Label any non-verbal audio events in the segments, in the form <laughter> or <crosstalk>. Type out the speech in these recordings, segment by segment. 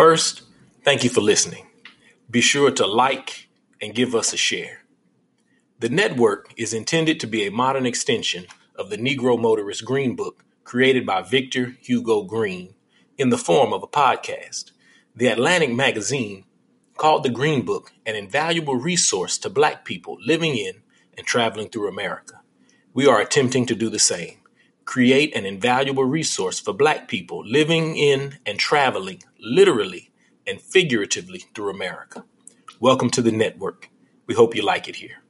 First, thank you for listening. Be sure to like and give us a share. The network is intended to be a modern extension of the Negro Motorist Green Book created by Victor Hugo Green in the form of a podcast. The Atlantic magazine called the Green Book an invaluable resource to Black people living in and traveling through America. We are attempting to do the same create an invaluable resource for Black people living in and traveling literally and figuratively through America. Welcome to the network. We hope you like it here.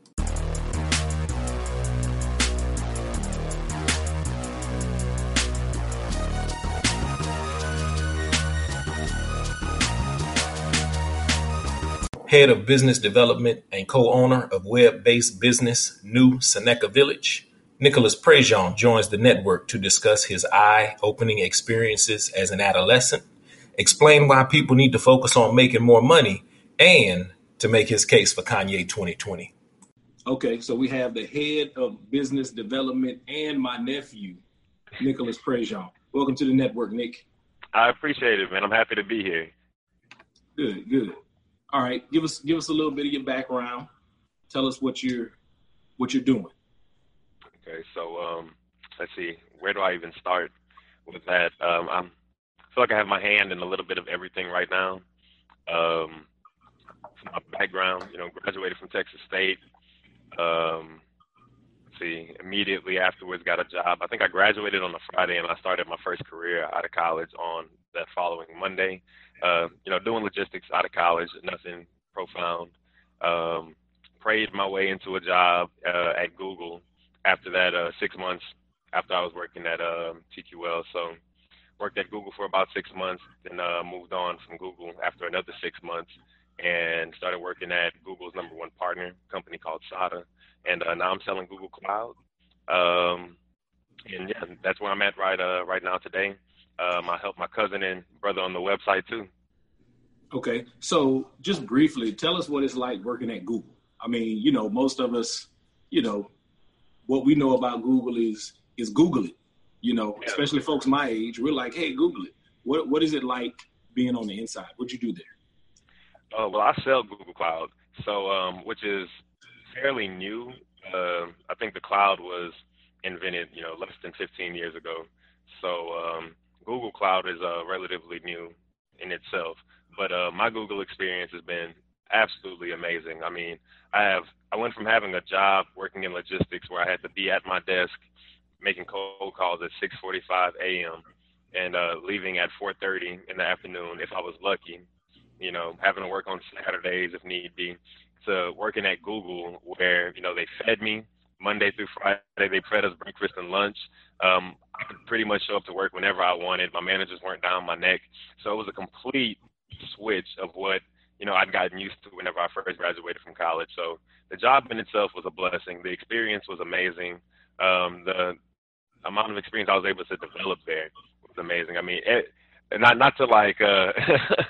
Head of Business Development and co-owner of web-based business New Seneca Village, Nicholas Prejean joins the network to discuss his eye-opening experiences as an adolescent, explain why people need to focus on making more money, and to make his case for Kanye 2020. Okay, so we have the head of business development and my nephew, Nicholas Prejean. Welcome to the network, Nick. I appreciate it, man. I'm happy to be here. Good, good. All right, give us give us a little bit of your background. Tell us what you're what you're doing. Okay, so um, let's see, where do I even start with that? Um, I'm, I feel like I have my hand in a little bit of everything right now. Um, my background, you know, graduated from Texas State. Um, see, immediately afterwards got a job. I think I graduated on a Friday and I started my first career out of college on that following Monday. Uh, you know, doing logistics out of college, nothing profound. Um, prayed my way into a job uh, at Google after that uh, six months after I was working at um, TQL. So worked at Google for about six months, then uh, moved on from Google after another six months and started working at Google's number one partner company called SADA. And uh, now I'm selling Google Cloud. Um, and yeah, that's where I'm at right uh, right now today. Um, I help my cousin and brother on the website too. Okay, so just briefly, tell us what it's like working at Google. I mean, you know, most of us, you know, what we know about Google is is Google it. You know, yeah. especially folks my age, we're like, hey, Google it. What what is it like being on the inside? What'd you do there? Uh, well, I sell Google Cloud, so um, which is fairly new. Uh, I think the cloud was invented, you know, less than 15 years ago. So um, Google Cloud is uh, relatively new in itself. But uh, my Google experience has been absolutely amazing. I mean, I have I went from having a job working in logistics where I had to be at my desk making cold calls at 6:45 a.m. and uh, leaving at 4:30 in the afternoon if I was lucky. You know, having to work on Saturdays if need be. To working at Google where you know they fed me Monday through Friday. They fed us breakfast and lunch. Um, I could pretty much show up to work whenever I wanted. My managers weren't down my neck, so it was a complete switch of what you know I'd gotten used to whenever I first graduated from college. So the job in itself was a blessing. The experience was amazing. Um, the amount of experience I was able to develop there was amazing. I mean, it, not not to like uh,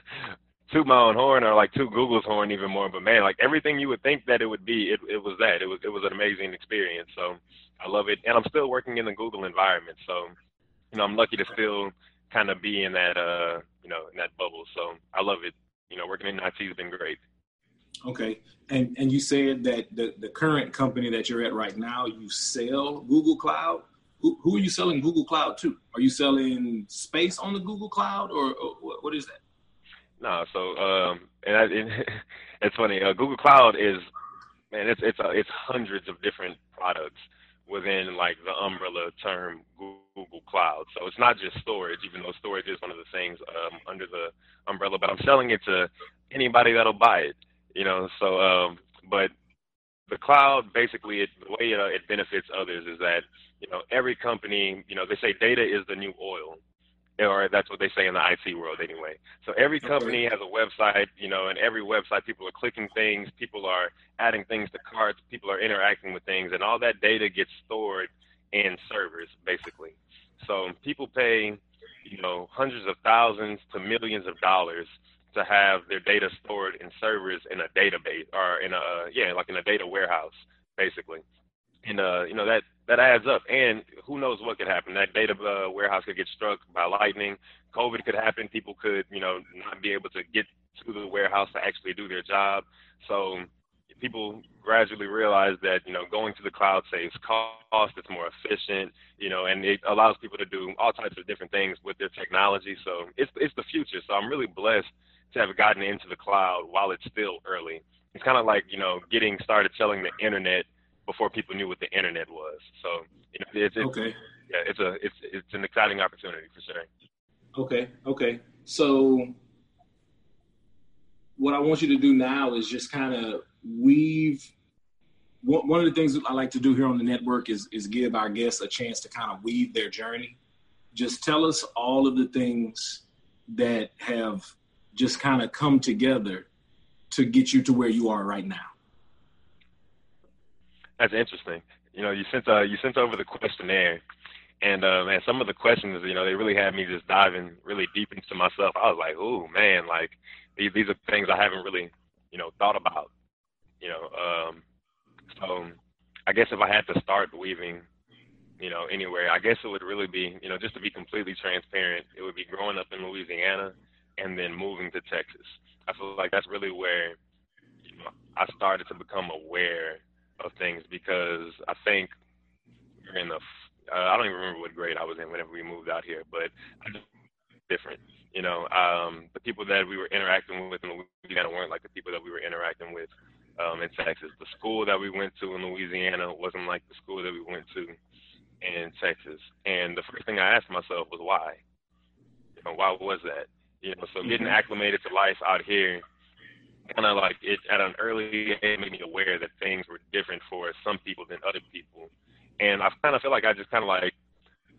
<laughs> toot my own horn or like toot Google's horn even more, but man, like everything you would think that it would be, it, it was that. It was it was an amazing experience. So I love it, and I'm still working in the Google environment. So you know, I'm lucky to still kind of be in that uh you know in that bubble. So I love it you know, working in IT has been great. Okay, and and you said that the the current company that you're at right now, you sell Google Cloud. Who, who are you selling Google Cloud to? Are you selling space on the Google Cloud, or, or what is that? No, so um, and, I, <laughs> and it's funny. Uh, Google Cloud is man, it's it's uh, it's hundreds of different products within like the umbrella term Google Cloud. So it's not just storage, even though storage is one of the things um, under the umbrella. But I'm selling it to anybody that'll buy it. You know, so um, but the cloud basically it, the way it, uh, it benefits others is that you know every company you know they say data is the new oil or that's what they say in the IT world anyway. So every company has a website, you know, and every website people are clicking things, people are adding things to carts, people are interacting with things, and all that data gets stored in servers basically. So people pay, you know, hundreds of thousands to millions of dollars to have their data stored in servers in a database or in a yeah, like in a data warehouse basically. And uh, you know that that adds up. And who knows what could happen? That data uh, warehouse could get struck by lightning. COVID could happen. People could, you know, not be able to get to the warehouse to actually do their job. So people gradually realize that you know going to the cloud saves cost, it's more efficient, you know, and it allows people to do all types of different things with their technology. So it's it's the future. So I'm really blessed to have gotten into the cloud while it's still early. It's kind of like you know getting started selling the internet before people knew what the internet was. So you know, it's, it's okay. Yeah, it's a it's it's an exciting opportunity for sure. Okay, okay. So what I want you to do now is just kind of weave. One of the things I like to do here on the network is is give our guests a chance to kind of weave their journey. Just tell us all of the things that have just kind of come together to get you to where you are right now. That's interesting. You know, you sent uh, you sent over the questionnaire, and uh, man, some of the questions, you know, they really had me just diving really deep into myself. I was like, oh man, like these these are things I haven't really, you know, thought about. You know, um, so I guess if I had to start weaving, you know, anywhere, I guess it would really be, you know, just to be completely transparent, it would be growing up in Louisiana and then moving to Texas. I feel like that's really where you know, I started to become aware of things because I think we're in the uh, I don't even remember what grade I was in whenever we moved out here, but I just different. You know, um, the people that we were interacting with in Louisiana weren't like the people that we were interacting with um, in Texas. The school that we went to in Louisiana wasn't like the school that we went to in Texas. And the first thing I asked myself was why. You know, why was that? You know, so getting mm-hmm. acclimated to life out here, kind of like it at an early age made me aware that things were different for some people than other people. And I kind of feel like I just kind of like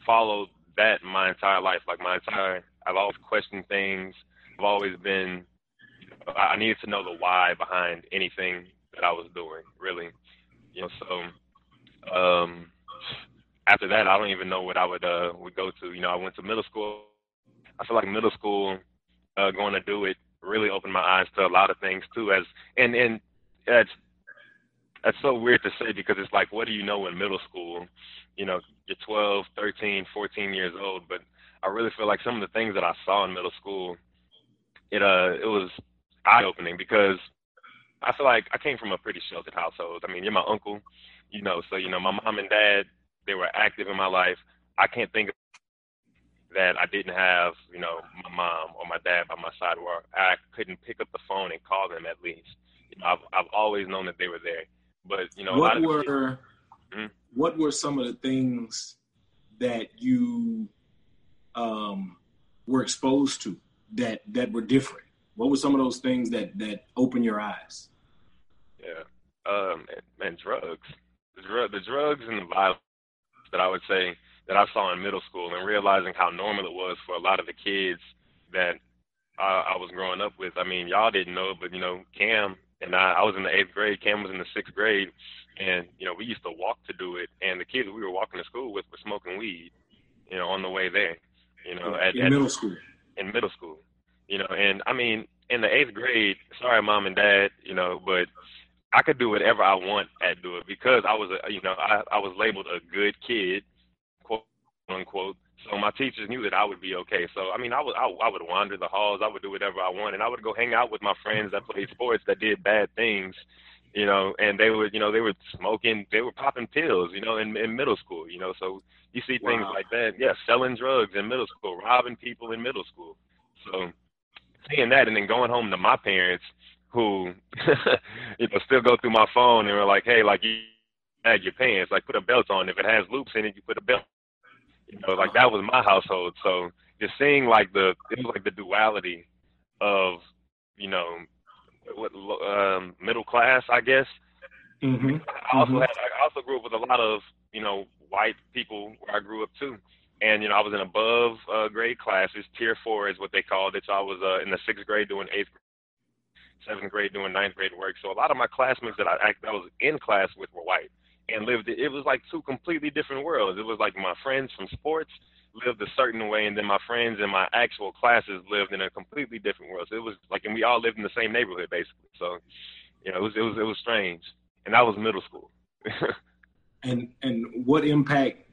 followed that my entire life. Like my entire, I've always questioned things. I've always been, I needed to know the why behind anything that I was doing, really. You know, so um, after that, I don't even know what I would uh, would go to. You know, I went to middle school. I feel like middle school, uh, going to do it really opened my eyes to a lot of things too. As and and that's that's so weird to say because it's like, what do you know in middle school? You know, you're 12, 13, 14 years old, but I really feel like some of the things that I saw in middle school, it uh, it was eye opening because I feel like I came from a pretty sheltered household. I mean, you're my uncle, you know, so you know, my mom and dad, they were active in my life. I can't think that I didn't have, you know, my mom or my dad by my side where I couldn't pick up the phone and call them at least. You know, I've I've always known that they were there. But you know, what were people, hmm? what were some of the things that you um, were exposed to that that were different? What were some of those things that that opened your eyes? Yeah, um, and, and drugs, the drug, the drugs and the violence that I would say that I saw in middle school, and realizing how normal it was for a lot of the kids that I, I was growing up with. I mean, y'all didn't know, but you know, Cam and I, I was in the eighth grade. Cam was in the sixth grade, and you know we used to walk to do it. And the kids we were walking to school with were smoking weed, you know, on the way there. You know, at, in at, middle school. In middle school, you know, and I mean, in the eighth grade. Sorry, mom and dad, you know, but I could do whatever I want at do it because I was a, you know, I, I was labeled a good kid, unquote. So my teachers knew that I would be okay. So I mean, I would I, I would wander the halls. I would do whatever I wanted. And I would go hang out with my friends that played sports that did bad things, you know. And they would, you know, they were smoking, they were popping pills, you know, in in middle school, you know. So you see things wow. like that. Yeah, selling drugs in middle school, robbing people in middle school. So seeing that, and then going home to my parents, who, <laughs> you know, still go through my phone and were like, hey, like you had your pants, like put a belt on. If it has loops in it, you put a belt you know, like that was my household. So just seeing like the it was like the duality of you know what um, middle class, I guess. Mm-hmm. I also mm-hmm. had I also grew up with a lot of you know white people where I grew up too. And you know, I was in above uh, grade classes. Tier four is what they called it. So I was uh, in the sixth grade doing eighth, seventh grade doing ninth grade work. So a lot of my classmates that I that was in class with were white and lived it. It was like two completely different worlds. It was like my friends from sports lived a certain way, and then my friends in my actual classes lived in a completely different world. So it was like, and we all lived in the same neighborhood basically. So, you know, it was it was it was strange, and that was middle school. <laughs> And and what impact?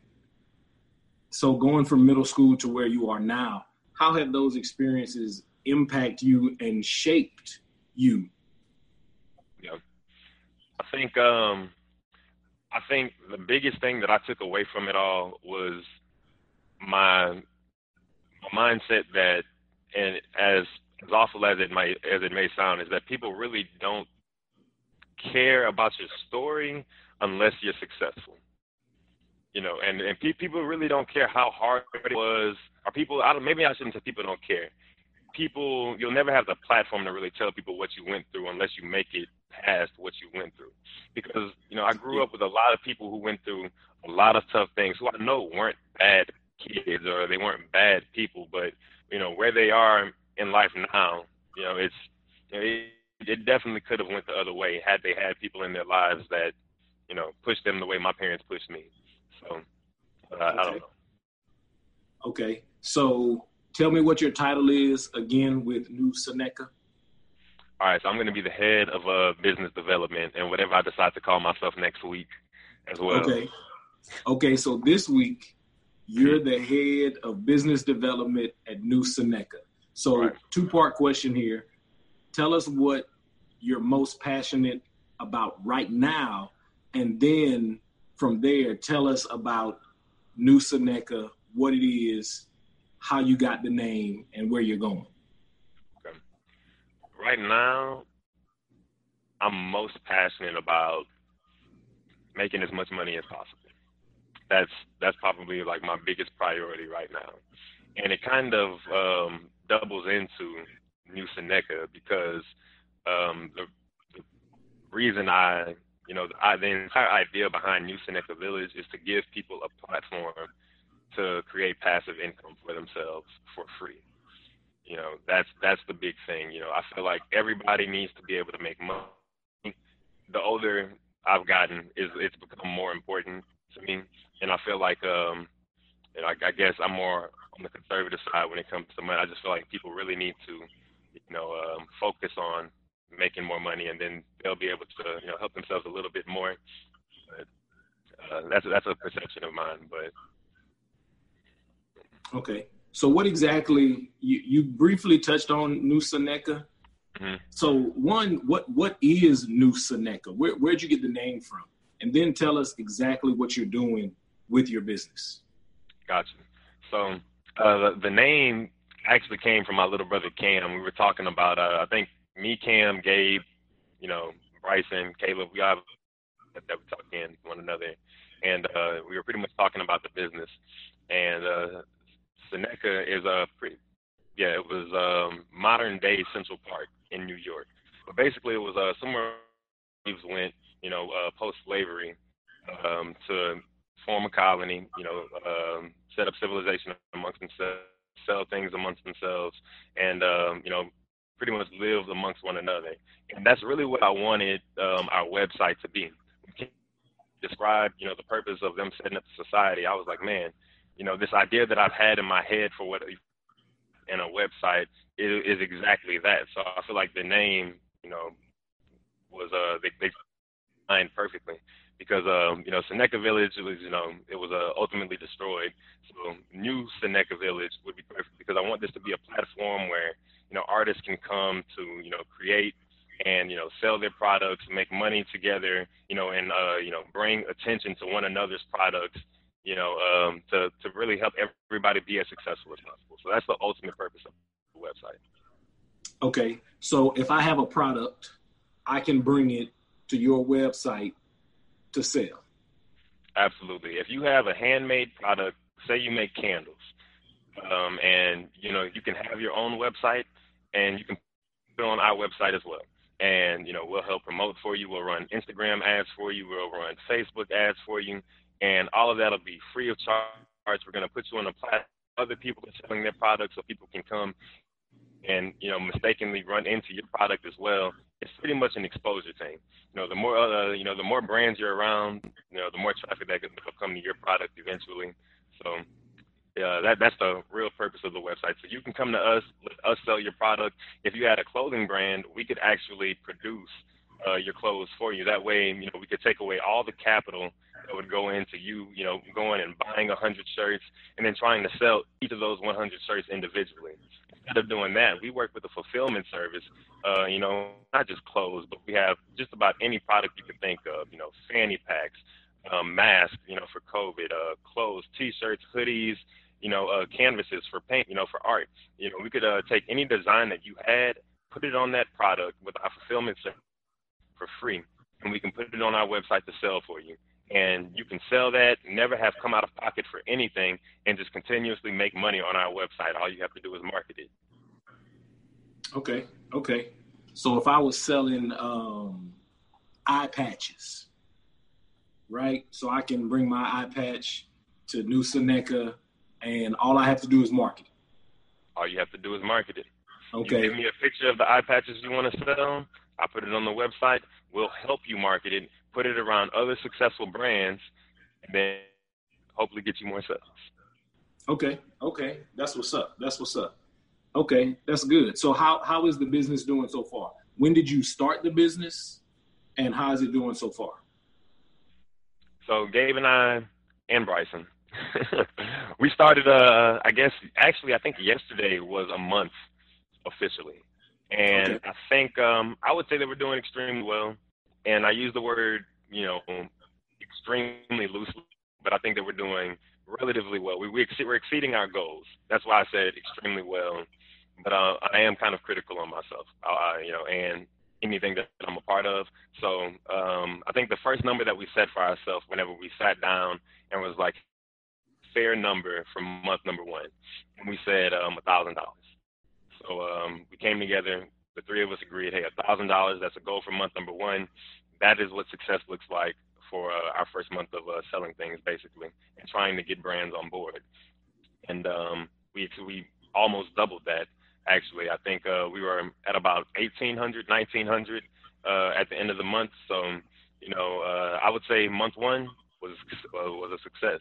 So going from middle school to where you are now, how have those experiences impact you and shaped you? Yeah, I think um, I think the biggest thing that I took away from it all was my, my mindset that, and as as awful as it might as it may sound, is that people really don't care about your story unless you're successful. You know, and and pe- people really don't care how hard it was, or people. I don't, maybe I shouldn't say people don't care. People, you'll never have the platform to really tell people what you went through unless you make it past what you went through. Because you know, I grew up with a lot of people who went through a lot of tough things, who I know weren't bad kids or they weren't bad people, but you know where they are in life now, you know, it's it, it definitely could have went the other way had they had people in their lives that you know pushed them the way my parents pushed me. So uh, okay. I don't know. Okay, so tell me what your title is again with New Seneca. All right, so I'm going to be the head of uh, business development and whatever I decide to call myself next week as well. Okay. Okay, so this week you're the head of business development at New Seneca. So, right. two part question here. Tell us what you're most passionate about right now, and then from there, tell us about New Seneca, what it is, how you got the name, and where you're going. Right now, I'm most passionate about making as much money as possible. That's that's probably like my biggest priority right now, and it kind of um, doubles into New Seneca because um, the, the reason I you know I, the entire idea behind New Seneca Village is to give people a platform to create passive income for themselves for free. You know that's that's the big thing. You know I feel like everybody needs to be able to make money. The older I've gotten, is it's become more important to me and I feel like um, know, I, I guess I'm more on the conservative side when it comes to money. I just feel like people really need to, you know, um, focus on making more money, and then they'll be able to, you know, help themselves a little bit more. But uh, that's that's a perception of mine. But okay, so what exactly you you briefly touched on New Seneca. Mm-hmm. So one, what what is New Seneca? Where where'd you get the name from? And then tell us exactly what you're doing with your business. Gotcha. So uh, the, the name actually came from my little brother Cam. We were talking about, uh, I think me, Cam, Gabe, you know, Bryson, Caleb. We have that we talk in one another, and uh, we were pretty much talking about the business. And uh, Seneca is a pretty, yeah, it was um, modern day Central Park in New York. But basically, it was uh, somewhere slaves went, you know, uh, post slavery um, to form a colony, you know, um, set up civilization amongst themselves, sell things amongst themselves, and um, you know, pretty much live amongst one another. And that's really what I wanted um, our website to be. Describe, you know, the purpose of them setting up society. I was like, man, you know, this idea that I've had in my head for what in a website is, is exactly that. So I feel like the name, you know, was uh they, they signed perfectly because um, you know Seneca Village was you know it was uh, ultimately destroyed. So new Seneca Village would be perfect because I want this to be a platform where you know artists can come to you know create and you know sell their products, make money together, you know, and uh, you know bring attention to one another's products, you know, um, to to really help everybody be as successful as possible. So that's the ultimate purpose of the website. Okay, so if I have a product, I can bring it to your website to sell. Absolutely. If you have a handmade product, say you make candles, um, and you know you can have your own website, and you can put it on our website as well. And you know we'll help promote for you. We'll run Instagram ads for you. We'll run Facebook ads for you, and all of that'll be free of charge. We're going to put you on a platform. Other people are selling their products, so people can come and you know mistakenly run into your product as well it's pretty much an exposure thing. You know, the more uh, you know, the more brands you're around, you know, the more traffic that will come to your product eventually. So, yeah, that that's the real purpose of the website. So you can come to us, let us sell your product. If you had a clothing brand, we could actually produce uh, your clothes for you. That way, you know, we could take away all the capital that would go into you, you know, going and buying hundred shirts and then trying to sell each of those 100 shirts individually. Instead of doing that, we work with a fulfillment service. Uh, you know, not just clothes, but we have just about any product you can think of. You know, fanny packs, um, masks. You know, for COVID, uh, clothes, T-shirts, hoodies. You know, uh, canvases for paint. You know, for art. You know, we could uh, take any design that you had, put it on that product with our fulfillment service for free, and we can put it on our website to sell for you. And you can sell that, never have come out of pocket for anything, and just continuously make money on our website. All you have to do is market it. Okay, okay. So if I was selling um, eye patches, right? So I can bring my eye patch to New Seneca, and all I have to do is market it. All you have to do is market it. Okay. You give me a picture of the eye patches you want to sell. I put it on the website. We'll help you market it, put it around other successful brands, and then hopefully get you more sales. Okay, okay, that's what's up. That's what's up. Okay, that's good. So how how is the business doing so far? When did you start the business, and how is it doing so far? So Gabe and I and Bryson, <laughs> we started. Uh, I guess actually, I think yesterday was a month officially. And okay. I think um, I would say that we're doing extremely well. And I use the word, you know, extremely loosely, but I think that we're doing relatively well. We, we ex- we're exceeding our goals. That's why I said extremely well. But uh, I am kind of critical on myself, uh, you know, and anything that I'm a part of. So um, I think the first number that we set for ourselves whenever we sat down and was like fair number for month number one, and we said um, a thousand dollars. So um, we came together. The three of us agreed, hey, a thousand dollars. That's a goal for month number one. That is what success looks like for uh, our first month of uh, selling things, basically, and trying to get brands on board. And um, we we almost doubled that. Actually, I think uh, we were at about 1,800, 1,900 uh, at the end of the month. So, you know, uh, I would say month one was <laughs> uh, was a success.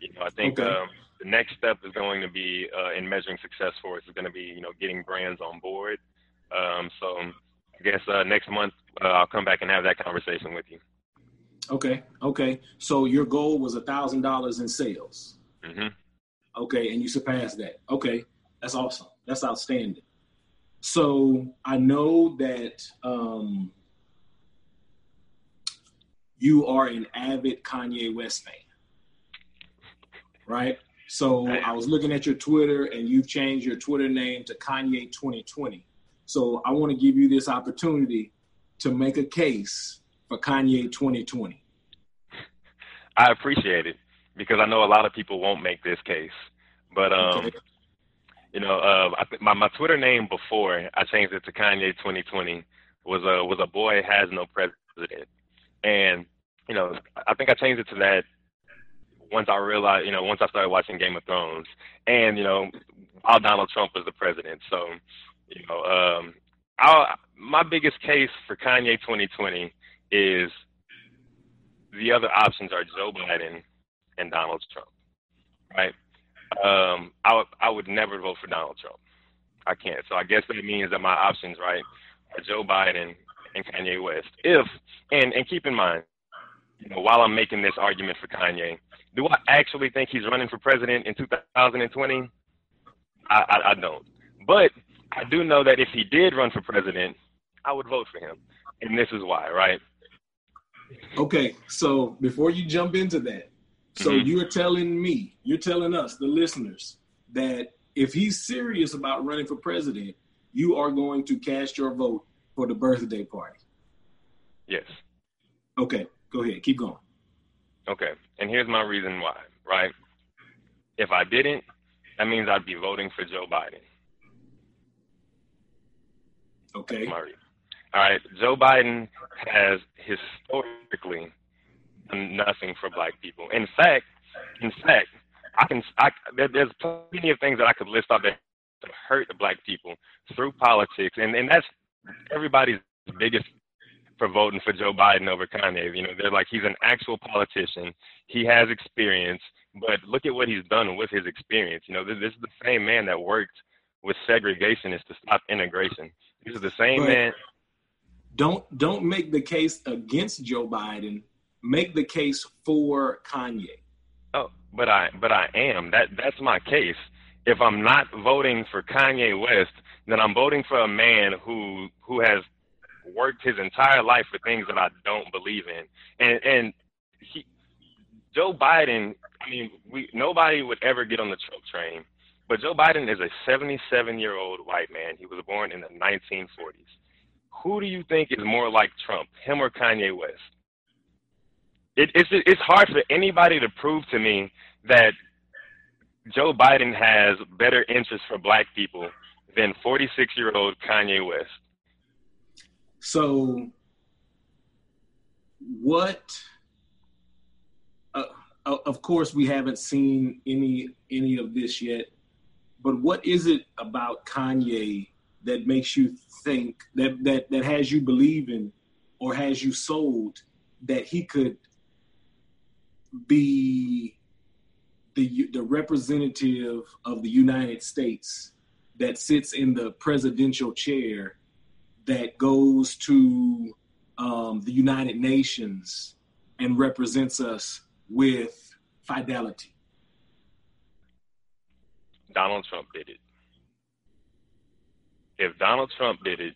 You know, I think okay. um, the next step is going to be uh, in measuring success for us is going to be you know getting brands on board. Um, so I guess uh, next month uh, I'll come back and have that conversation with you. Okay. Okay. So your goal was a thousand dollars in sales. Mm-hmm. Okay, and you surpassed that. Okay, that's awesome. That's outstanding. So I know that um, you are an avid Kanye West fan, right? So I was looking at your Twitter, and you've changed your Twitter name to Kanye 2020. So I want to give you this opportunity to make a case for Kanye 2020. I appreciate it because I know a lot of people won't make this case, but um, okay. you know, uh, I th- my my Twitter name before I changed it to Kanye 2020 was a was a boy has no president, and you know, I think I changed it to that once I realized, you know, once I started watching Game of Thrones, and you know, while Donald Trump was the president. So, you know, um, I, my biggest case for Kanye 2020 is the other options are Joe Biden and Donald Trump, right? Um, I would I would never vote for Donald Trump. I can't. So I guess that means that my options, right, are Joe Biden and Kanye West. If and and keep in mind, you know, while I'm making this argument for Kanye, do I actually think he's running for president in 2020? I, I, I don't. But I do know that if he did run for president, I would vote for him. And this is why, right? Okay, so before you jump into that, so mm-hmm. you're telling me, you're telling us, the listeners, that if he's serious about running for president, you are going to cast your vote for the birthday party. Yes. Okay, go ahead, keep going. Okay, and here's my reason why, right? If I didn't, that means I'd be voting for Joe Biden. Okay. All right, Joe Biden has historically done nothing for black people. In fact, in fact, I can I, there's plenty of things that I could list off that hurt the black people through politics, and and that's everybody's biggest for voting for Joe Biden over Kanye. You know, they're like he's an actual politician. He has experience, but look at what he's done with his experience. You know, this, this is the same man that worked with segregationists to stop integration. This is the same but, man. don't don't make the case against Joe Biden. Make the case for Kanye. Oh, but I but I am. That that's my case. If I'm not voting for Kanye West, then I'm voting for a man who who has worked his entire life for things that I don't believe in. And and he Joe Biden, I mean, we nobody would ever get on the Trump train. But Joe Biden is a 77 year old white man. He was born in the 1940s. Who do you think is more like Trump, him or Kanye West? It, it's it's hard for anybody to prove to me that Joe Biden has better interests for black people than 46 year old Kanye West. So, what? Uh, of course, we haven't seen any any of this yet. But what is it about Kanye that makes you think that that that has you believing or has you sold that he could be the the representative of the United States that sits in the presidential chair that goes to um, the United Nations and represents us with fidelity. Donald Trump did it. If Donald Trump did it,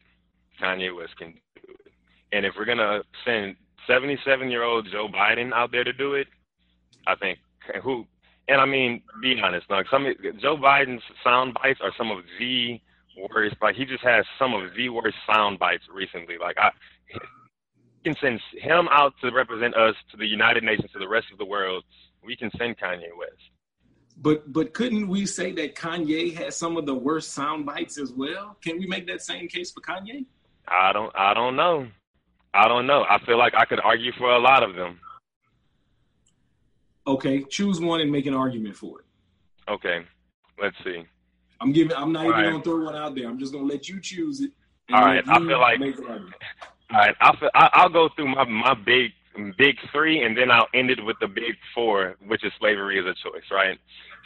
Kanye West can do it. And if we're gonna send 77 year old Joe Biden out there to do it, I think who and I mean, be honest, like some Joe Biden's sound bites are some of the worst. Like he just has some of the worst sound bites recently. Like I can send him out to represent us to the United Nations to the rest of the world. We can send Kanye West. But but couldn't we say that Kanye has some of the worst sound bites as well? Can we make that same case for Kanye? I don't I don't know. I don't know. I feel like I could argue for a lot of them. Okay, choose one and make an argument for it. Okay, let's see. I'm giving. I'm not All even right. gonna throw one out there. I'm just gonna let you choose it. <laughs> All right, I feel like. All right, I'll I'll go through my my big big three, and then I'll end it with the big four, which is slavery is a choice, right?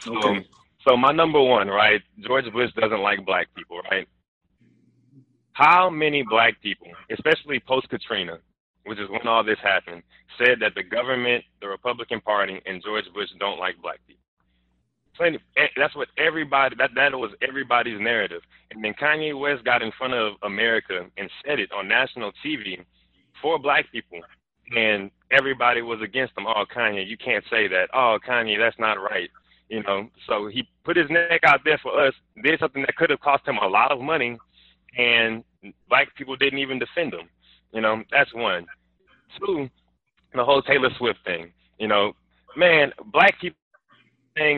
Okay. Um, so my number one, right? George Bush doesn't like black people, right? How many black people, especially post Katrina, which is when all this happened, said that the government, the Republican Party, and George Bush don't like black people? Plenty. Eh, that's what everybody. That that was everybody's narrative. And then Kanye West got in front of America and said it on national TV for black people and everybody was against him. Oh, Kanye, you can't say that. Oh, Kanye, that's not right. You know, so he put his neck out there for us, did something that could have cost him a lot of money, and black people didn't even defend him. You know, that's one. Two, the whole Taylor Swift thing. You know, man, black people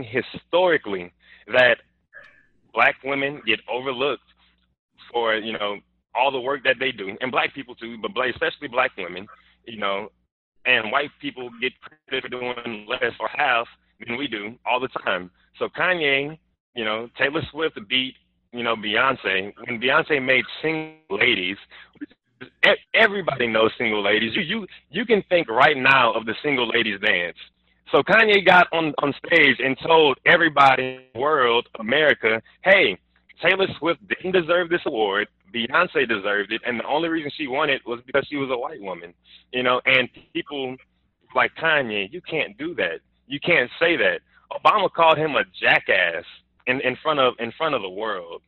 historically that black women get overlooked for you know all the work that they do, and black people too, but especially black women you know, and white people get credit for doing less or half than we do all the time. So Kanye, you know, Taylor Swift beat, you know, Beyonce. When Beyonce made Single Ladies, everybody knows Single Ladies. You you you can think right now of the Single Ladies dance. So Kanye got on on stage and told everybody in the world, America, hey, Taylor Swift didn't deserve this award. Beyonce deserved it, and the only reason she won it was because she was a white woman. You know, and people like Kanye, you can't do that. You can't say that. Obama called him a jackass in in front of in front of the world.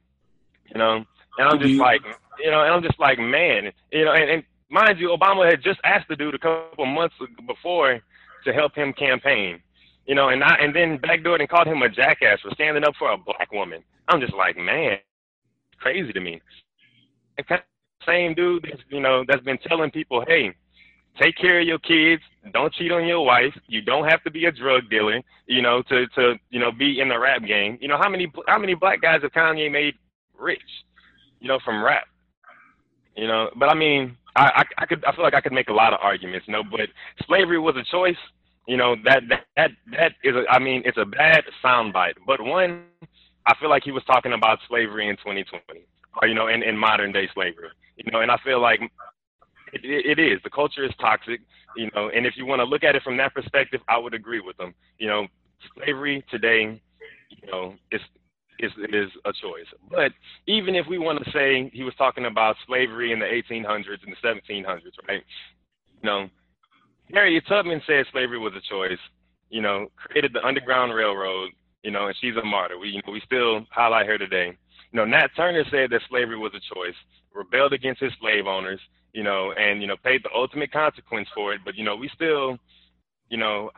You know, and I'm just like, you know, and I'm just like, man, you know, and, and mind you, Obama had just asked the dude a couple months before to help him campaign. You know, and I and then backdoored and called him a jackass for standing up for a black woman. I'm just like, man, crazy to me same dude that's you know that's been telling people, hey, take care of your kids, don't cheat on your wife, you don't have to be a drug dealer, you know, to to you know be in the rap game. You know how many how many black guys have Kanye made rich, you know, from rap. You know, but I mean, I, I I could I feel like I could make a lot of arguments, know, but slavery was a choice. You know that that that that is a, I mean it's a bad soundbite, but one I feel like he was talking about slavery in 2020 or, you know, in, in modern day slavery. You know, and I feel like it, it, it is. The culture is toxic, you know, and if you want to look at it from that perspective, I would agree with them. You know, slavery today, you know, it's is is a choice. But even if we want to say he was talking about slavery in the 1800s and the 1700s, right? You know, Harriet Tubman said slavery was a choice. You know, created the Underground Railroad. You know, and she's a martyr. We you know, we still highlight her today. You know, Nat Turner said that slavery was a choice, rebelled against his slave owners. You know, and you know paid the ultimate consequence for it. But you know, we still, you know,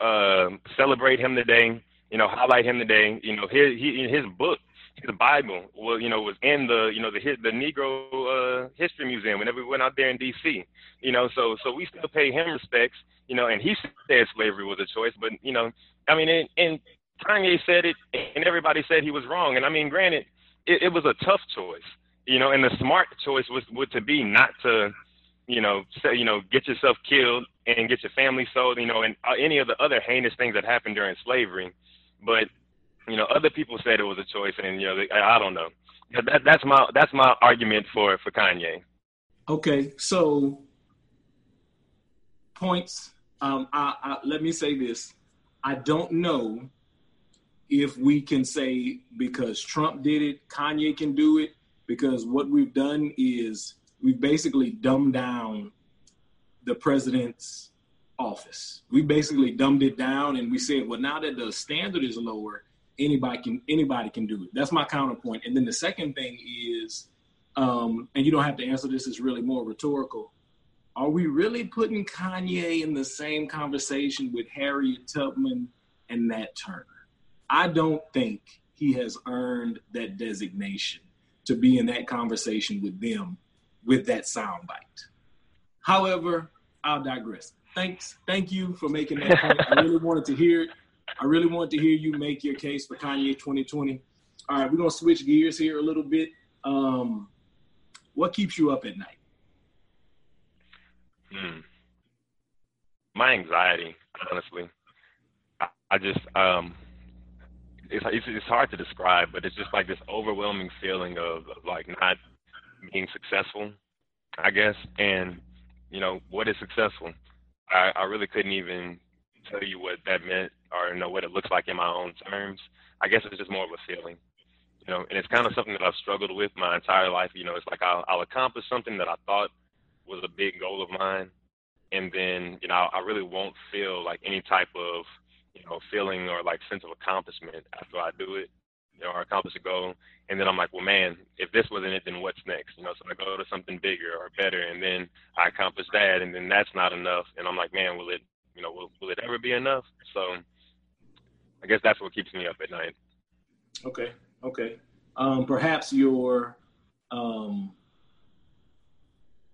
uh, celebrate him today you know, highlight him today. You know, his his book, his Bible, was you know was in the you know the the Negro uh, History Museum whenever we went out there in D.C. You know, so so we still pay him respects. You know, and he said slavery was a choice, but you know, I mean, and, and Kanye said it, and everybody said he was wrong. And I mean, granted, it, it was a tough choice. You know, and the smart choice was would to be not to you know, say, you know, get yourself killed and get your family sold, you know, and uh, any of the other heinous things that happened during slavery. But you know, other people said it was a choice, and you know, I, I don't know. That, that's my that's my argument for for Kanye. Okay, so points. Um, I, I, let me say this: I don't know if we can say because Trump did it, Kanye can do it. Because what we've done is we've basically dumbed down the president's office. We basically dumbed it down and we said, well, now that the standard is lower, anybody can anybody can do it. That's my counterpoint. And then the second thing is, um, and you don't have to answer this; it's really more rhetorical. Are we really putting Kanye in the same conversation with Harriet Tubman and Nat Turner? I don't think he has earned that designation to be in that conversation with them with that soundbite. However, I'll digress thanks, thank you for making that point. I really wanted to hear it. I really wanted to hear you make your case for Kanye 2020. All right, we're gonna switch gears here a little bit. Um, what keeps you up at night? Hmm. My anxiety, honestly. I, I just um, it's, it's it's hard to describe, but it's just like this overwhelming feeling of, of like not being successful, I guess. And you know, what is successful? I, I really couldn't even tell you what that meant or know what it looks like in my own terms. I guess it's just more of a feeling, you know, and it's kind of mm-hmm. something that I've struggled with my entire life. You know, it's like I'll, I'll accomplish something that I thought was a big goal of mine, and then you know I really won't feel like any type of you know feeling or like sense of accomplishment after I do it or accomplish a goal. And then I'm like, well, man, if this wasn't it, then what's next? You know, so I go to something bigger or better, and then I accomplish that, and then that's not enough. And I'm like, man, will it, you know, will, will it ever be enough? So I guess that's what keeps me up at night. Okay, okay. Um, perhaps your, um,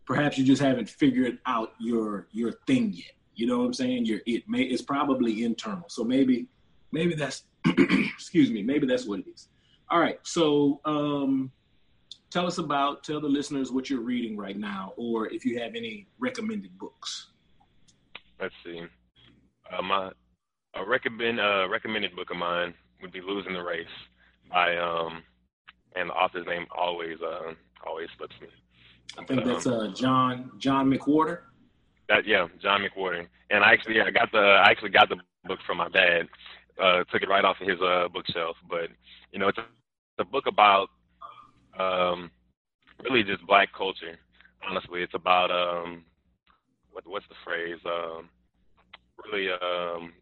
perhaps you just haven't figured out your your thing yet. You know what I'm saying? Your it may it's probably internal. So maybe maybe that's <clears throat> excuse me, maybe that's what it is. All right, so um, tell us about, tell the listeners what you're reading right now, or if you have any recommended books. Let's see. Uh, my a recommend uh, recommended book of mine would be Losing the Race by um, and the author's name always uh, always slips me. I think that's um, uh, John John McWhorter. That yeah, John McWhorter. And I actually I got the I actually got the book from my dad uh, took it right off of his uh, bookshelf. But you know, it's a, it's a book about um, really just black culture. Honestly, it's about um, what what's the phrase? Um, really, um,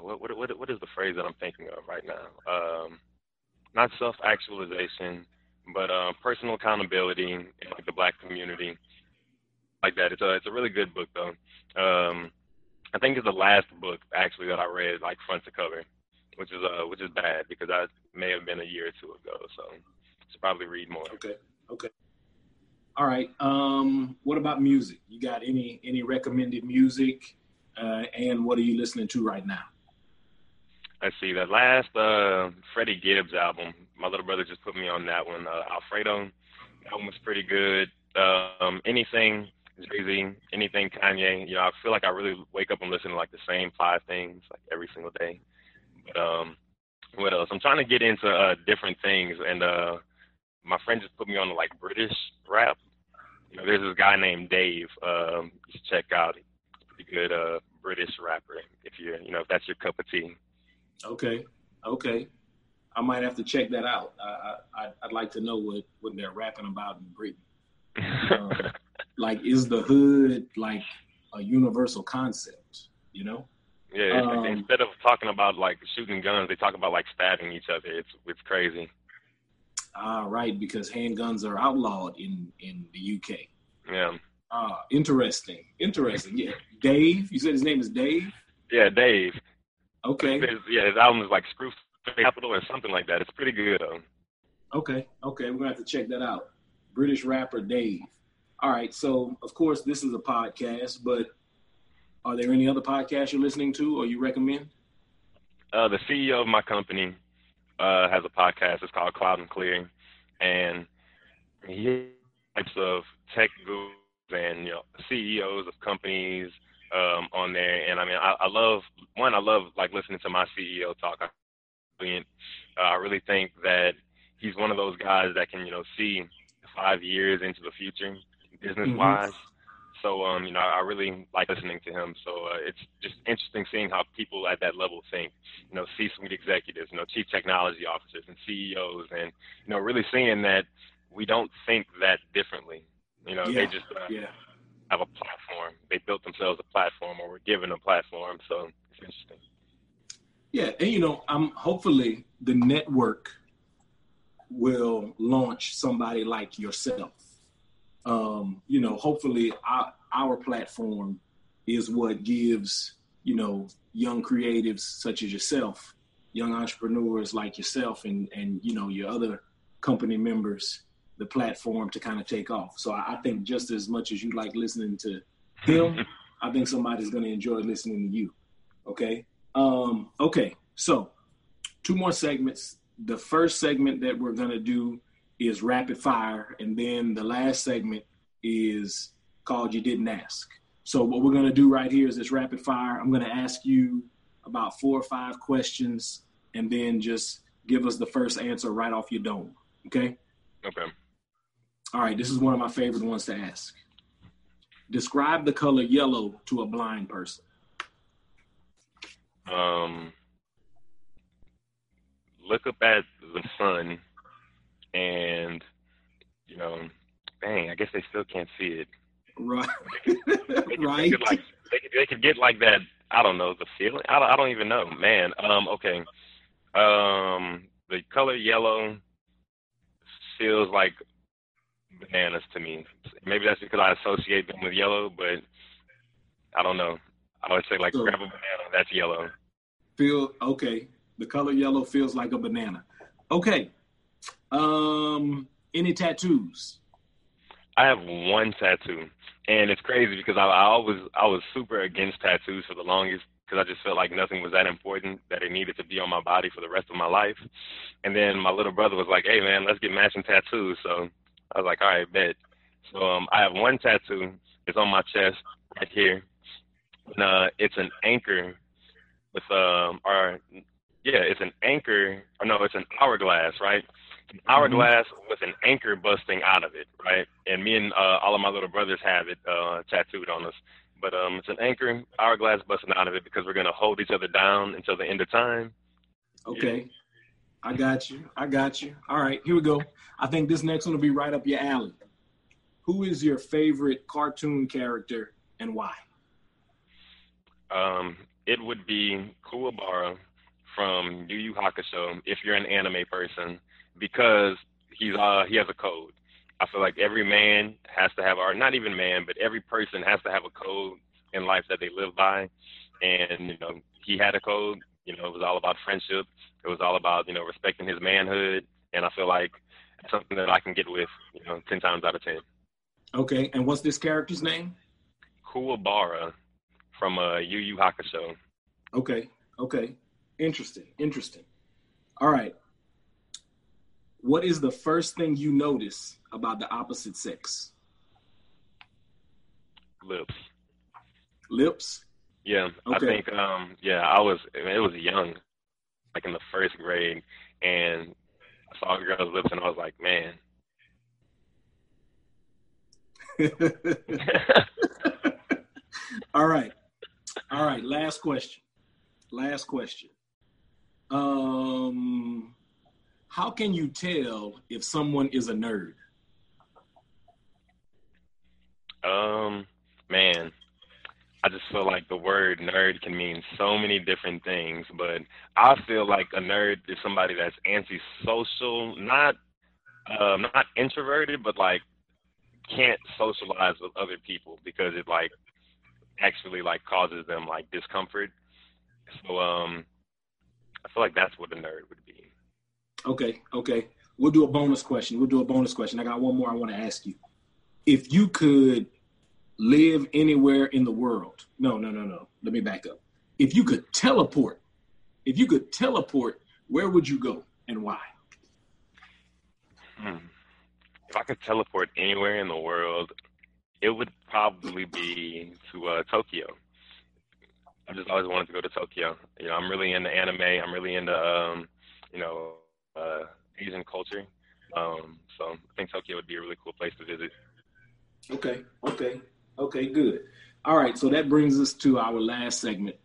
what, what what what is the phrase that I'm thinking of right now? Um, not self-actualization, but uh, personal accountability in like the black community, like that. It's a it's a really good book though. Um, I think it's the last book actually that I read like front to cover which is uh which is bad because I may have been a year or two ago, so should probably read more. Okay. Okay. All right. Um, what about music? You got any any recommended music? Uh, and what are you listening to right now? Let's see. That last uh, Freddie Gibbs album, my little brother just put me on that one. Uh, Alfredo, that one was pretty good. Um, anything Jay Z, anything Kanye. You know, I feel like I really wake up and listen to like the same five things like every single day. Um, what else? I'm trying to get into uh, different things, and uh, my friend just put me on like British rap. You know, there's this guy named Dave. Um, you should check out. He's a pretty good uh, British rapper. If you you know if that's your cup of tea. Okay. Okay. I might have to check that out. I, I I'd like to know what what they're rapping about in Britain. <laughs> Um, like, is the hood like a universal concept? You know? Yeah. Um, instead of talking about like shooting guns, they talk about like stabbing each other. It's it's crazy. Ah, right, because handguns are outlawed in in the UK. Yeah. Ah, interesting. Interesting. Yeah. Dave, you said his name is Dave? Yeah, Dave. Okay. His, yeah, his album is like Screw Capital or something like that. It's pretty good though. Okay. Okay, we're gonna have to check that out. British rapper Dave. All right, so of course this is a podcast, but are there any other podcasts you're listening to or you recommend? Uh, the CEO of my company uh, has a podcast. It's called Cloud and Clear, and he types of tech gurus and you know CEOs of companies um, on there. And I mean, I, I love one. I love like listening to my CEO talk. I, uh, I really think that he's one of those guys that can you know see five years into the future business wise. Mm-hmm. So um, you know, I really like listening to him. So uh, it's just interesting seeing how people at that level think. You know, C-suite executives, you know, chief technology officers and CEOs, and you know, really seeing that we don't think that differently. You know, yeah. they just uh, yeah. have a platform. They built themselves a platform, or were given a platform. So it's interesting. Yeah, and you know, I'm hopefully the network will launch somebody like yourself. Um, you know, hopefully our, our platform is what gives, you know, young creatives such as yourself, young entrepreneurs like yourself and, and you know, your other company members, the platform to kind of take off. So I, I think just as much as you like listening to him, <laughs> I think somebody's going to enjoy listening to you. Okay. Um, okay. So two more segments the first segment that we're going to do is rapid fire, and then the last segment is called You Didn't Ask. So, what we're going to do right here is this rapid fire. I'm going to ask you about four or five questions, and then just give us the first answer right off your dome. Okay? Okay. All right, this is one of my favorite ones to ask. Describe the color yellow to a blind person. Um, look up at the sun and you know, dang, I guess they still can't see it. Right. they could, right. They could, like they could, they could get like that. I don't know the feeling. I don't, I don't even know, man. Um. Okay. Um. The color yellow feels like bananas to me. Maybe that's because I associate them with yellow, but I don't know. I would say like so, grab a banana. That's yellow. Feel okay. The color yellow feels like a banana. Okay. Um, any tattoos? I have one tattoo, and it's crazy because I, I always I was super against tattoos for the longest because I just felt like nothing was that important that it needed to be on my body for the rest of my life. And then my little brother was like, "Hey man, let's get matching tattoos." So I was like, "All right, bet." So um, I have one tattoo. It's on my chest right here. And, uh, it's an anchor with um, yeah, it's an anchor, or no, it's an hourglass, right? Hourglass with an anchor busting out of it, right? And me and uh, all of my little brothers have it uh, tattooed on us. But um, it's an anchor, hourglass busting out of it because we're gonna hold each other down until the end of time. Okay, yeah. I got you. I got you. All right, here we go. I think this next one will be right up your alley. Who is your favorite cartoon character and why? Um, it would be Kuwabara from Yu Yu Hakusho if you're an anime person because he's uh he has a code. I feel like every man has to have, or not even man, but every person has to have a code in life that they live by. And you know, he had a code. You know, it was all about friendship. It was all about you know respecting his manhood. And I feel like it's something that I can get with. You know, ten times out of ten. Okay, and what's this character's name? Kuwabara from uh, Yu Yu Hakusho. Okay, okay. Interesting. Interesting. All right. What is the first thing you notice about the opposite sex? Lips. Lips? Yeah. Okay. I think um yeah, I was it was young, like in the first grade, and I saw a girl's lips and I was like, man. <laughs> All right. All right. Last question. Last question. Um, how can you tell if someone is a nerd? Um, man, I just feel like the word nerd can mean so many different things, but I feel like a nerd is somebody that's antisocial, not um, not introverted, but like can't socialize with other people because it like actually like causes them like discomfort. So um, I feel like that's what a nerd would be. Okay, okay. We'll do a bonus question. We'll do a bonus question. I got one more I want to ask you. If you could live anywhere in the world, no, no, no, no. Let me back up. If you could teleport, if you could teleport, where would you go and why? Hmm. If I could teleport anywhere in the world, it would probably be to uh, Tokyo. I just always wanted to go to Tokyo. You know, I'm really into anime. I'm really into, um, you know, uh, Asian culture. Um, so I think Tokyo would be a really cool place to visit. Okay, okay, okay, good. All right, so that brings us to our last segment.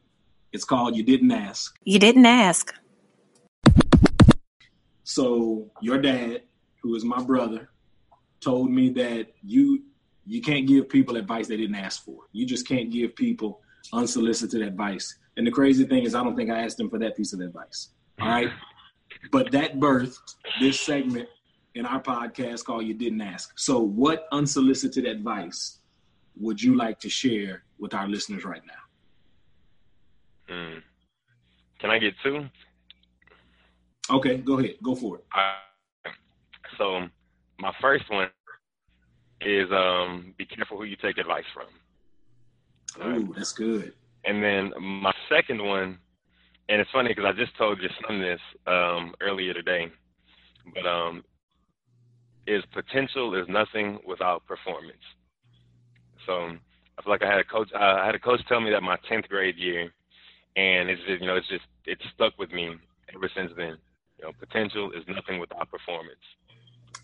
It's called You Didn't Ask. You didn't ask. So your dad, who is my brother, told me that you you can't give people advice they didn't ask for. You just can't give people unsolicited advice. And the crazy thing is I don't think I asked him for that piece of advice. All right. <laughs> But that birthed this segment in our podcast called You Didn't Ask. So, what unsolicited advice would you like to share with our listeners right now? Mm. Can I get two? Okay, go ahead. Go for it. Uh, so, my first one is um, be careful who you take advice from. Oh, that's good. And then my second one and it's funny because I just told your son this um, earlier today, but um, is potential is nothing without performance. So I feel like I had a coach. Uh, I had a coach tell me that my tenth grade year, and it's just you know it's just it's stuck with me ever since then. You know, potential is nothing without performance.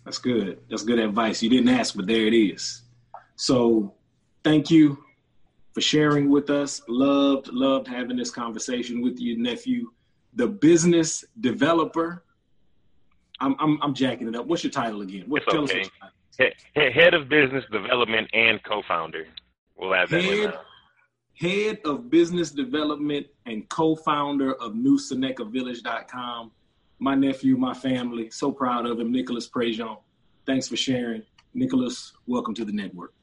That's good. That's good advice. You didn't ask, but there it is. So, thank you for sharing with us. Loved, loved having this conversation with you, nephew. The business developer. I'm, I'm, I'm jacking it up. What's your title again? What, it's okay. Head, head of business development and co-founder. We'll add that head, head of business development and co-founder of newsenecavillage.com. My nephew, my family, so proud of him, Nicholas Prejean. Thanks for sharing. Nicholas, welcome to the network.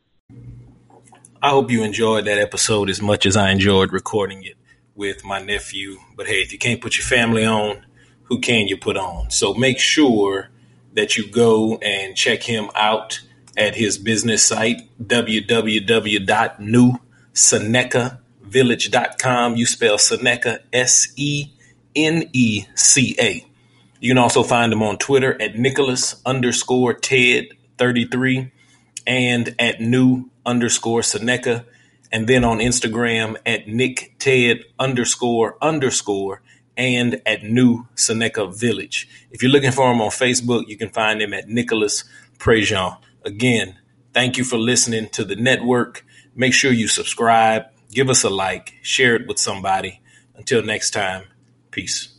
I hope you enjoyed that episode as much as I enjoyed recording it with my nephew. But hey, if you can't put your family on, who can you put on? So make sure that you go and check him out at his business site, www.newsenecavillage.com. You spell Seneca S E N E C A. You can also find him on Twitter at Nicholas underscore Ted 33 and at new underscore Seneca, and then on Instagram at Nick Ted underscore underscore and at New Seneca Village. If you're looking for him on Facebook, you can find him at Nicholas Prejean. Again, thank you for listening to the network. Make sure you subscribe, give us a like, share it with somebody. Until next time, peace.